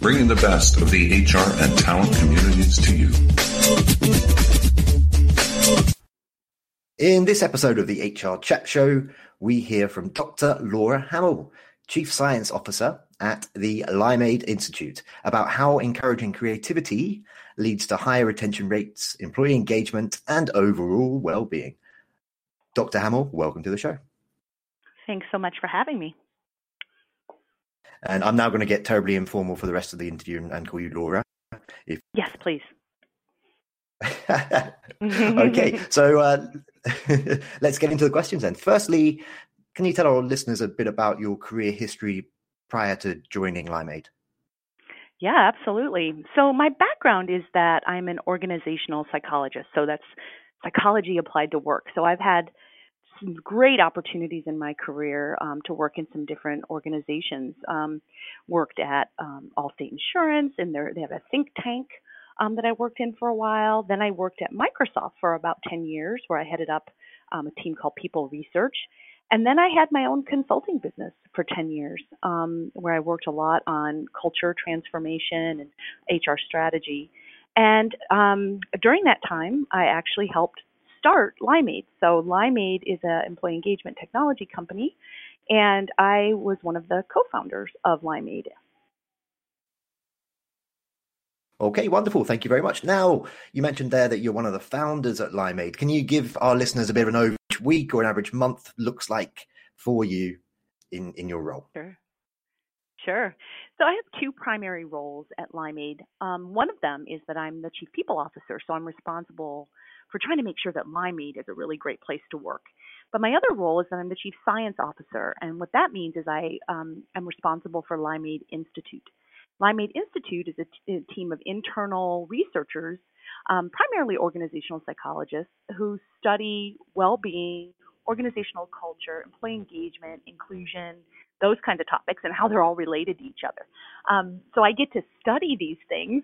bringing the best of the HR and talent communities to you. In this episode of the HR Chat Show, we hear from Dr. Laura Hamill, Chief Science Officer at the Limeade Institute, about how encouraging creativity leads to higher retention rates, employee engagement, and overall well-being. Dr. Hamill, welcome to the show. Thanks so much for having me. And I'm now going to get terribly informal for the rest of the interview and call you Laura. If... Yes, please. okay, so uh, let's get into the questions then. Firstly, can you tell our listeners a bit about your career history prior to joining Limeade? Yeah, absolutely. So, my background is that I'm an organizational psychologist. So, that's psychology applied to work. So, I've had some great opportunities in my career um, to work in some different organizations. Um, worked at um, Allstate Insurance, and they have a think tank um, that I worked in for a while. Then I worked at Microsoft for about 10 years, where I headed up um, a team called People Research. And then I had my own consulting business for 10 years, um, where I worked a lot on culture transformation and HR strategy. And um, during that time, I actually helped start Limeade. So Limeade is an employee engagement technology company, and I was one of the co-founders of Limeade. Okay, wonderful. Thank you very much. Now, you mentioned there that you're one of the founders at Limeade. Can you give our listeners a bit of an overview week or an average month looks like for you in, in your role? Sure. Sure. So I have two primary roles at Limeade. Um, one of them is that I'm the chief people officer, so I'm responsible for trying to make sure that Limeade is a really great place to work. But my other role is that I'm the chief science officer, and what that means is I um, am responsible for Limeade Institute. Limeade Institute is a, t- a team of internal researchers, um, primarily organizational psychologists, who study well-being, organizational culture, employee engagement, inclusion, those kinds of topics, and how they're all related to each other. Um, so I get to study these things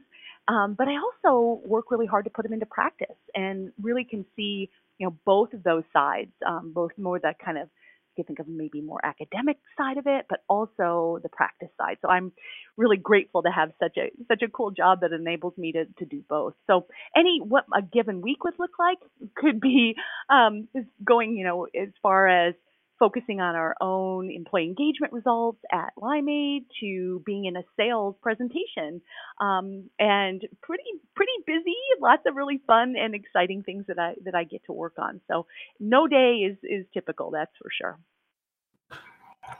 um, but I also work really hard to put them into practice and really can see, you know, both of those sides, um, both more that kind of you think of maybe more academic side of it, but also the practice side. So I'm really grateful to have such a such a cool job that enables me to to do both. So any what a given week would look like could be um, going, you know, as far as focusing on our own employee engagement results at Limeade to being in a sales presentation, um, and pretty pretty busy. Lots of really fun and exciting things that I that I get to work on. So no day is is typical. That's for sure.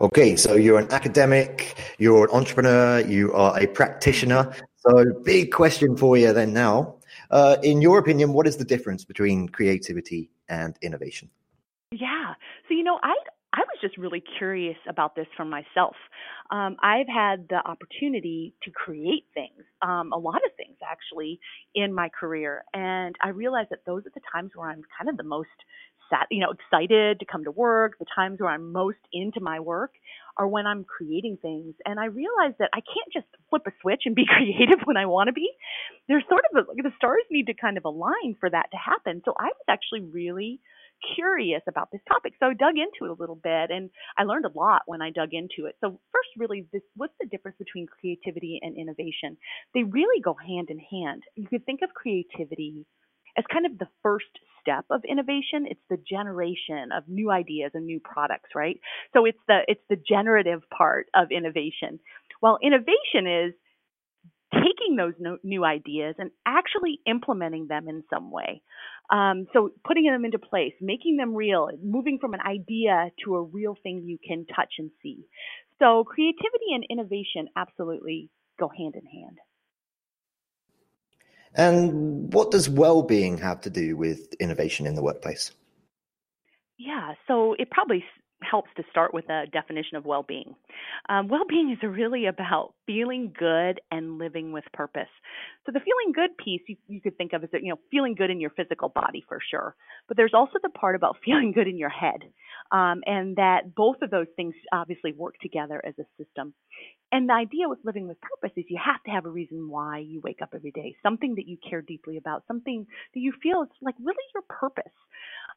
Okay, so you're an academic, you're an entrepreneur, you are a practitioner. So big question for you then now. Uh, in your opinion, what is the difference between creativity and innovation? Yeah. So, you know, I I was just really curious about this for myself. Um, I've had the opportunity to create things, um, a lot of things actually, in my career, and I realized that those are the times where I'm kind of the most sat, you know, excited to come to work. The times where I'm most into my work are when I'm creating things, and I realized that I can't just flip a switch and be creative when I want to be. There's sort of a, the stars need to kind of align for that to happen. So I was actually really curious about this topic. So I dug into it a little bit and I learned a lot when I dug into it. So first really this what's the difference between creativity and innovation? They really go hand in hand. You could think of creativity as kind of the first step of innovation. It's the generation of new ideas and new products, right? So it's the it's the generative part of innovation. While innovation is taking those no, new ideas and actually implementing them in some way. Um, so putting them into place, making them real, moving from an idea to a real thing you can touch and see. So creativity and innovation absolutely go hand in hand. And what does well-being have to do with innovation in the workplace? Yeah, so it probably helps to start with a definition of well being. Um, well being is really about feeling good and living with purpose. So, the feeling good piece you, you could think of as you know, feeling good in your physical body for sure. But there's also the part about feeling good in your head. Um, and that both of those things obviously work together as a system. And the idea with living with purpose is you have to have a reason why you wake up every day, something that you care deeply about, something that you feel is like really your purpose.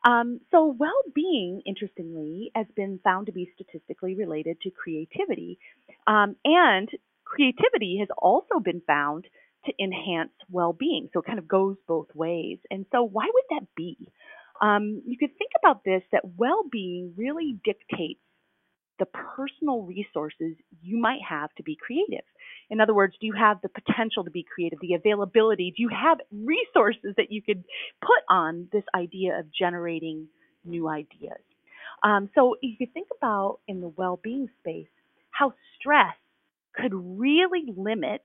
Um, so, well being, interestingly, has been found to be statistically related to creativity. Um, and creativity has also been found to enhance well-being. So it kind of goes both ways. And so why would that be? Um, you could think about this that well-being really dictates the personal resources you might have to be creative. In other words, do you have the potential to be creative, the availability? Do you have resources that you could put on this idea of generating new ideas? Um, so if you think about in the well-being space how stress could really limit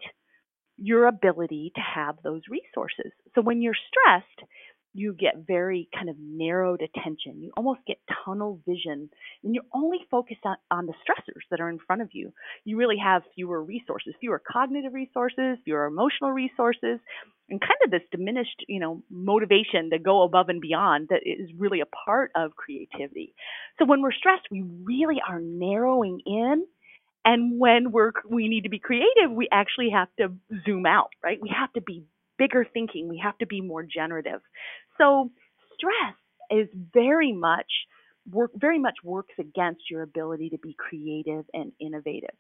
your ability to have those resources. So when you're stressed, you get very kind of narrowed attention. You almost get tunnel vision and you're only focused on, on the stressors that are in front of you. You really have fewer resources, fewer cognitive resources, fewer emotional resources, and kind of this diminished, you know, motivation to go above and beyond that is really a part of creativity. So when we're stressed, we really are narrowing in and when we're we need to be creative, we actually have to zoom out, right? We have to be bigger thinking. We have to be more generative. So stress is very much work very much works against your ability to be creative and innovative.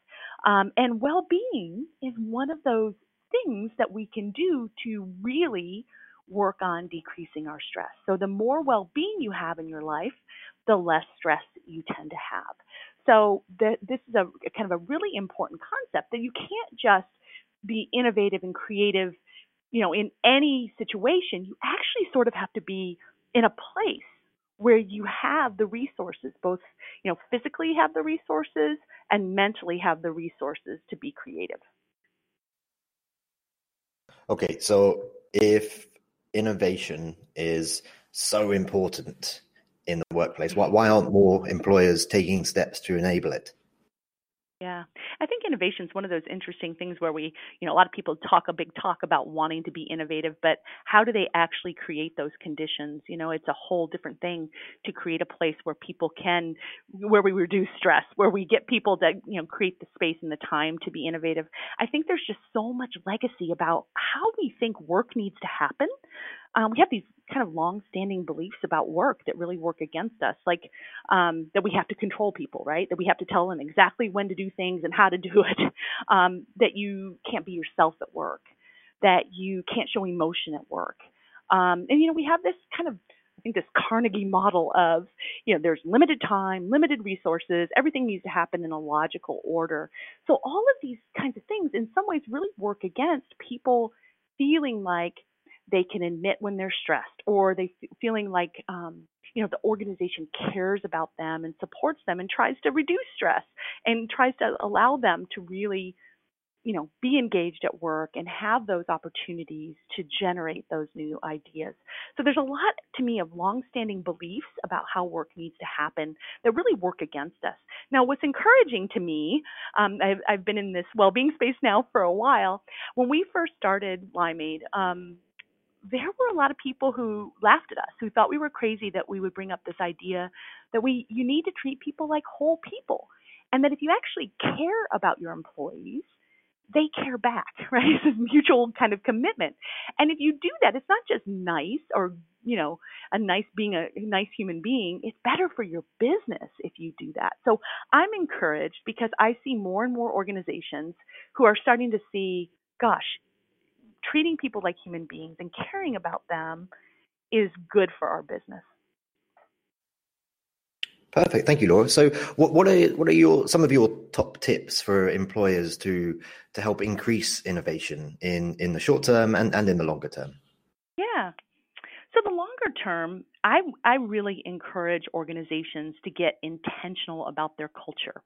Um, and well-being is one of those things that we can do to really work on decreasing our stress. So the more well-being you have in your life, the less stress you tend to have. So the, this is a, a kind of a really important concept that you can't just be innovative and creative you know, in any situation, you actually sort of have to be in a place where you have the resources, both, you know, physically have the resources and mentally have the resources to be creative. Okay, so if innovation is so important in the workplace, why, aren't more employers taking steps to enable it? Yeah. I think innovation is one of those interesting things where we, you know, a lot of people talk a big talk about wanting to be innovative, but how do they actually create those conditions? You know, it's a whole different thing to create a place where people can, where we reduce stress, where we get people to, you know, create the space and the time to be innovative. I think there's just so much legacy about how we think work needs to happen um, we have these kind of long-standing beliefs about work that really work against us, like um, that we have to control people, right? That we have to tell them exactly when to do things and how to do it. Um, that you can't be yourself at work. That you can't show emotion at work. Um, and you know, we have this kind of I think this Carnegie model of, you know, there's limited time, limited resources, everything needs to happen in a logical order. So all of these kinds of things in some ways really work against people feeling like they can admit when they're stressed or they feeling like um, you know the organization cares about them and supports them and tries to reduce stress and tries to allow them to really you know be engaged at work and have those opportunities to generate those new ideas. So there's a lot to me of long-standing beliefs about how work needs to happen that really work against us. Now what's encouraging to me um, I've, I've, been in this well-being space now for a while. When we first started limeade um, there were a lot of people who laughed at us, who thought we were crazy that we would bring up this idea that we you need to treat people like whole people, and that if you actually care about your employees, they care back, right? It's a mutual kind of commitment. And if you do that, it's not just nice or you know a nice being a, nice human being. It's better for your business if you do that. So I'm encouraged because I see more and more organizations who are starting to see, gosh, treating people like human beings and caring about them is good for our business. Perfect, thank you, Laura. So, what, what are what are your some of your top tips for employers to to help increase innovation in in the short term and, and in the longer term? Yeah. So the longer term, I I really encourage organizations to get intentional about their culture.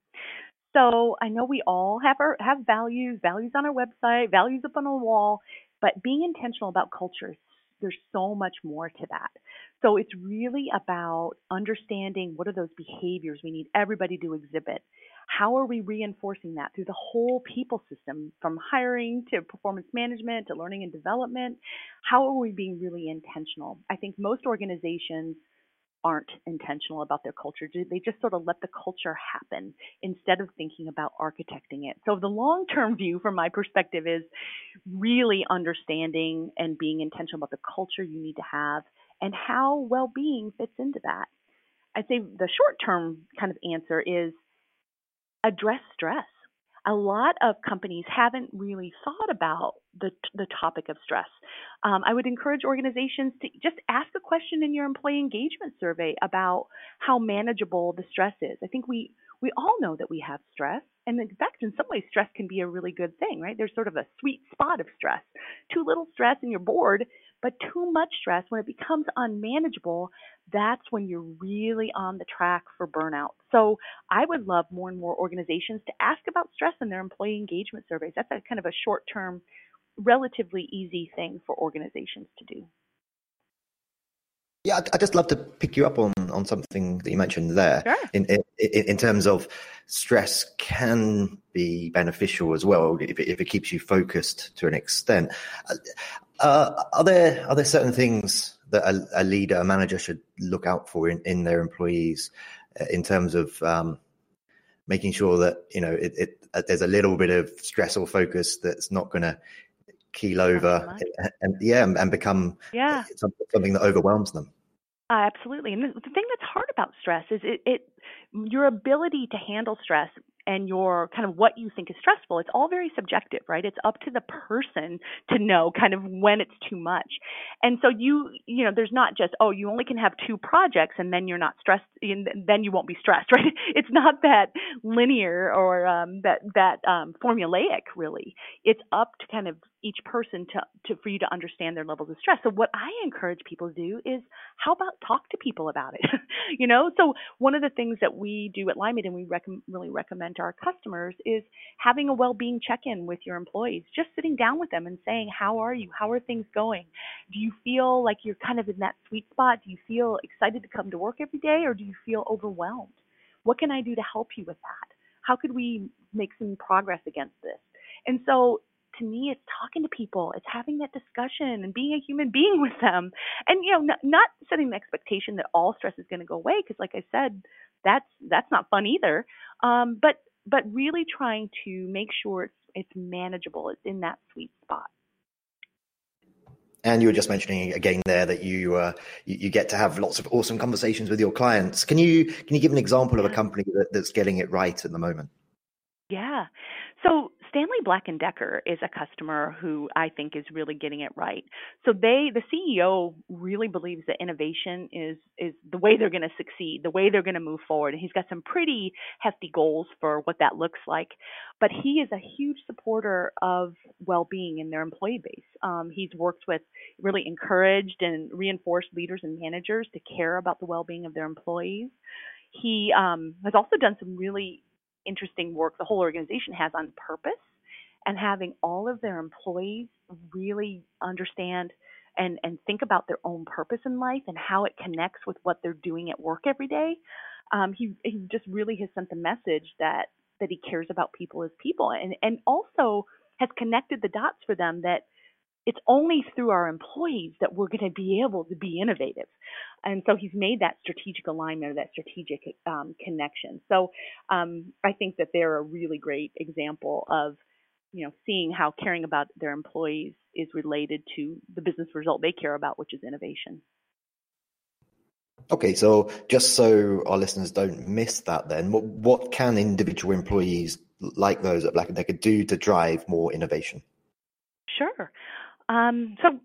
So I know we all have our have values, values on our website, values up on a wall, but being intentional about culture, there's so much more to that. So it's really about understanding what are those behaviors we need everybody to exhibit. How are we reinforcing that through the whole people system, from hiring to performance management to learning and development? How are we being really intentional? I think most organizations aren't intentional about their culture. They just sort of let the culture happen instead of thinking about architecting it. So the long-term view from my perspective is really understanding and being intentional about the culture you need to have and how well-being fits into that. I'd say the short-term kind of answer is address stress. A lot of companies haven't really thought about the, the topic of stress. Um, I would encourage organizations to just ask a question in your employee engagement survey about how manageable the stress is. I think we we all know that we have stress. And in fact, in some ways, stress can be a really good thing, right? There's sort of a sweet spot of stress. Too little stress and you're bored, but too much stress, when it becomes unmanageable, that's when you're really on the track for burnout. So I would love more and more organizations to ask about stress in their employee engagement surveys. That's a kind of a short term, relatively easy thing for organizations to do. Yeah, I'd just love to pick you up on, on something that you mentioned there. Sure. In, in, in terms of stress can be beneficial as well if it, if it keeps you focused to an extent. Uh, are there are there certain things that a, a, leader, a manager should look out for in, in their employees uh, in terms of um, making sure that you know it, it, uh, there's a little bit of stress or focus that's not going to keel over and, and, yeah and, and become yeah. something that overwhelms them uh, absolutely. And the, the thing that's hard about stress is it, it your ability to handle stress and your kind of what you think is stressful it's all very subjective right? It's up to the person to know kind of when it's too much. And so you you know there's not just oh you only can have two projects and then you're not stressed and then you won't be stressed right? It's not that linear or um, that that um, formulaic really. It's up to kind of each person to, to for you to understand their levels of stress so what i encourage people to do is how about talk to people about it you know so one of the things that we do at Limeade and we rec- really recommend to our customers is having a well-being check-in with your employees, just sitting down with them and saying, "How are you? How are things going? Do you feel like you're kind of in that sweet spot? Do you feel excited to come to work every day or do you feel overwhelmed? What can I do to help you with that? How could we make some progress against this?" And so to me it's talking to people it's having that discussion and being a human being with them and you know not, not setting the expectation that all stress is going to go away because like i said that's that's not fun either um, but but really trying to make sure it's, it's manageable. It's in that sweet spot. And you were just mentioning again there that you, uh, you, you get to have lots of awesome conversations with your clients. Can you can you give an example of a company that, that's getting it right at the moment? Yeah. So Stanley Black and Decker is a customer who I think is really getting it right. So they the CEO really believes that innovation is is the way they're going to succeed, the way they're going to move forward. And he's got some pretty hefty goals for what that looks like. But he is a huge supporter of well-being in their employee base. Um, he's worked with really encouraged and reinforced leaders and managers to care about the well-being of their employees. He um, has also done some really interesting work the whole organization has on purpose and having all of their employees really understand and, and think about their own purpose in life and how it connects with what they're doing at work every day. Um, he, he just really has sent the message that that he cares about people as people and, and also has connected the dots for them that it's only through our employees that we're going to be able to be innovative. And so he's made that strategic alignment or that strategic um, connection. So um, I think that they're a really great example of, you know, seeing how caring about their employees is related to the business result they care about, which is innovation. Okay, so just so our listeners don't miss that, then what, what can individual employees like those at Black and Decker do to drive more innovation? Sure. Um, so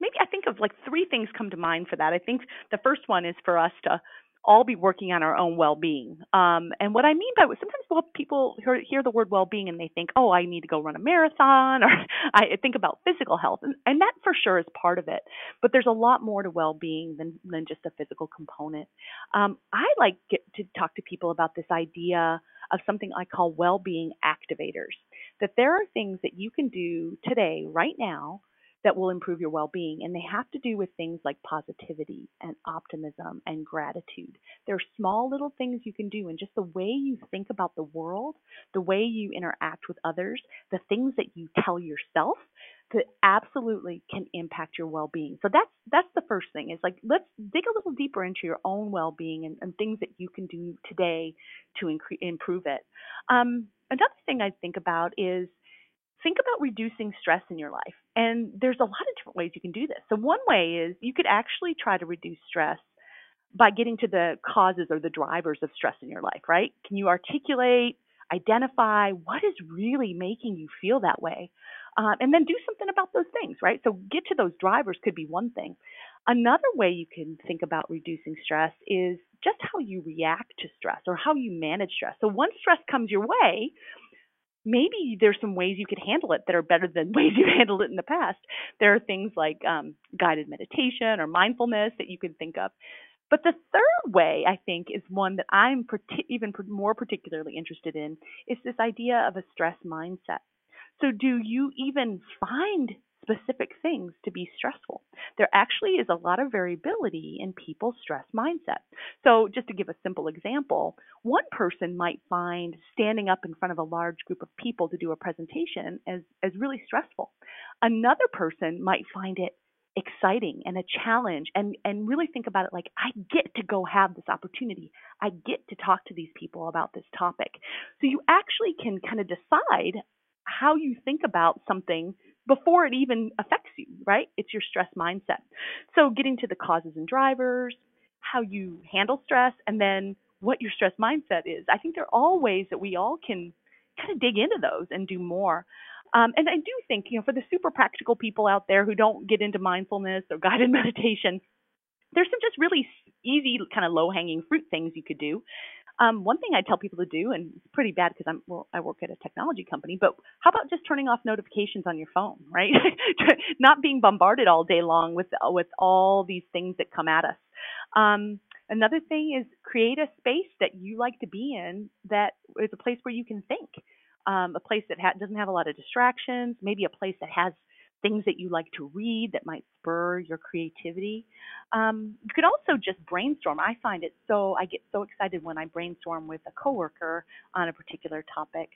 maybe I think of like three things come to mind for that. I think the first one is for us to all be working on our own well-being. Um, and what I mean by sometimes people hear, hear the word well-being and they think, oh, I need to go run a marathon, or I think about physical health, and, and that for sure is part of it. But there's a lot more to well-being than than just a physical component. Um, I like get to talk to people about this idea of something I call well-being activators. That there are things that you can do today, right now, that will improve your well being. And they have to do with things like positivity and optimism and gratitude. There are small little things you can do, and just the way you think about the world, the way you interact with others, the things that you tell yourself that absolutely can impact your well-being. So that's that's the first thing is like let's dig a little deeper into your own well-being and, and things that you can do today to incre- improve it. Um, another thing I think about is think about reducing stress in your life. And there's a lot of different ways you can do this. So, one way is you could actually try to reduce stress by getting to the causes or the drivers of stress in your life, right? Can you articulate, identify what is really making you feel that way, uh, and then do something about those things, right? So get to those drivers could be one thing. Another way you can think about reducing stress is just how you react to stress or how you manage stress. So once stress comes your way, maybe there's some ways you could handle it that are better than ways you handled it in the past. There are things like um, guided meditation or mindfulness that you can think of. But the third way, I think, is one that I'm even more particularly interested in, is this idea of a stress mindset. So, do you even find specific things to be stressful. There actually is a lot of variability in people's stress mindset. So, just to give a simple example, one person might find standing up in front of a large group of people to do a presentation as, as really stressful. Another person might find it exciting and a challenge and and really think about it like I get to go have this opportunity. I get to talk to these people about this topic. So you actually can kind of decide how you think about something before it even affects you, right? It's your stress mindset. So, getting to the causes and drivers, how you handle stress, and then what your stress mindset is. I think they're all ways that we all can kind of dig into those and do more. Um, and I do think, you know, for the super practical people out there who don't get into mindfulness or guided meditation, there's some just really easy, kind of low hanging fruit things you could do. Um, one thing I tell people to do, and it's pretty bad because I'm well, I work at a technology company, but how about just turning off notifications on your phone, right? Not being bombarded all day long with with all these things that come at us. Um, another thing is create a space that you like to be in that is a place where you can think, um, a place that ha- doesn't have a lot of distractions, maybe a place that has things that you like to read that might spur your creativity. Um, you could also just brainstorm. I find it so, I get so excited when I brainstorm with a coworker on a particular topic.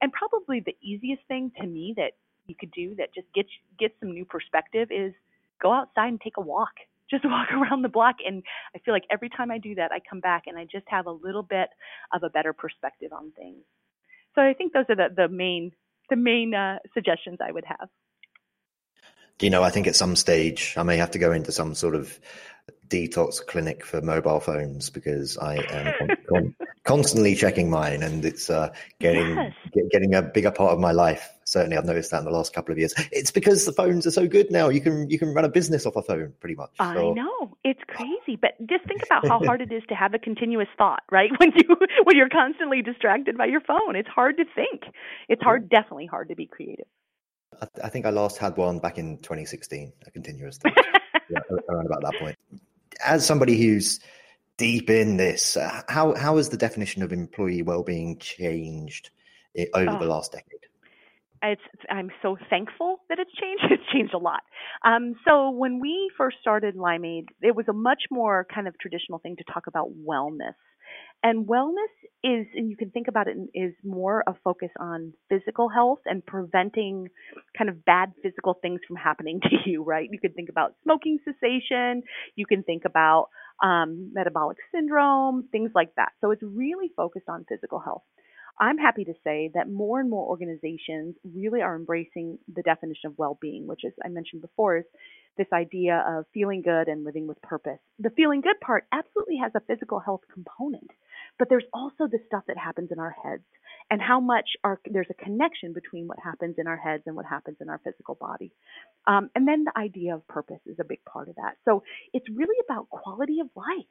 And probably the easiest thing to me that you could do that just gets gets some new perspective is go outside and take a walk. Just walk around the block and I feel like every time I do that I come back and I just have a little bit of a better perspective on things. So I think those are the, the main the main uh, suggestions I would have you know, I think at some stage I may have to go into some sort of detox clinic for mobile phones because I am con- con- constantly checking mine, and it's uh, getting yes. get, getting a bigger part of my life. Certainly, I've noticed that in the last couple of years. It's because the phones are so good now. You can you can run a business off a phone, pretty much. So. I know it's crazy, but just think about how hard it is to have a continuous thought, right? When you when you're constantly distracted by your phone, it's hard to think. It's hard, definitely hard to be creative. I, I, think I last had one back in 2016, a continuous thing, yeah, around about that point. As somebody who's deep in this, uh, how how has the definition of employee well-being changed over oh. the last decade? It's, I'm so thankful that it's changed. It's changed a lot. Um, so when we first started Limeade, it was a much more kind of traditional thing to talk about wellness and wellness is, and you can think about it, is more a focus on physical health and preventing kind of bad physical things from happening to you, right? You can think about smoking cessation, you can think about um, metabolic syndrome, things like that. So it's really focused on physical health. I'm happy to say that more and more organizations really are embracing the definition of well being, which, as I mentioned before, is this idea of feeling good and living with purpose. The feeling good part absolutely has a physical health component, but there's also the stuff that happens in our heads and how much our, there's a connection between what happens in our heads and what happens in our physical body. Um, and then the idea of purpose is a big part of that. So it's really about quality of life.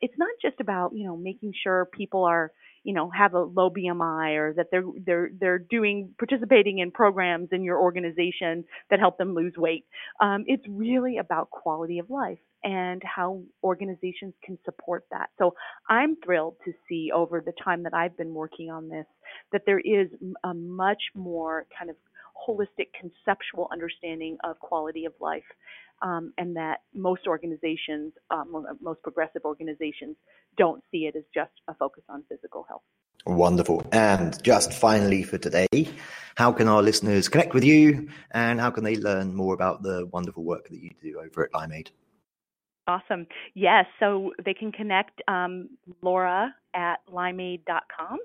It's not just about, you know, making sure people are you know have a low BMI or that they're they're they're doing participating in programs in your organization that help them lose weight. Um, it's really about quality of life and how organizations can support that. So I'm thrilled to see over the time that I've been working on this that there is a much more kind of holistic conceptual understanding of quality of life um, and that most organizations, um, most progressive organizations, don't see it as just a focus on physical health. Wonderful. And just finally for today, how can our listeners connect with you and how can they learn more about the wonderful work that you do over at Limeade? Awesome. Yes, so they can connect um, Laura at limeade.com.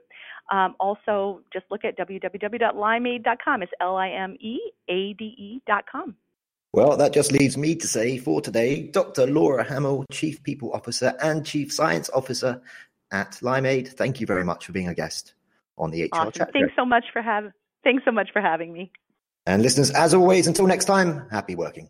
Um, also, just look at www.limeade.com. It's L I M E A D E.com. Well, that just leaves me to say for today, Dr. Laura Hamill, Chief People Officer and Chief Science Officer at Limeade, thank you very much for being a guest. on the HR awesome. Chat. Thanks so much for having. Thanks so much for having me. And listeners, as always, until next time, happy working.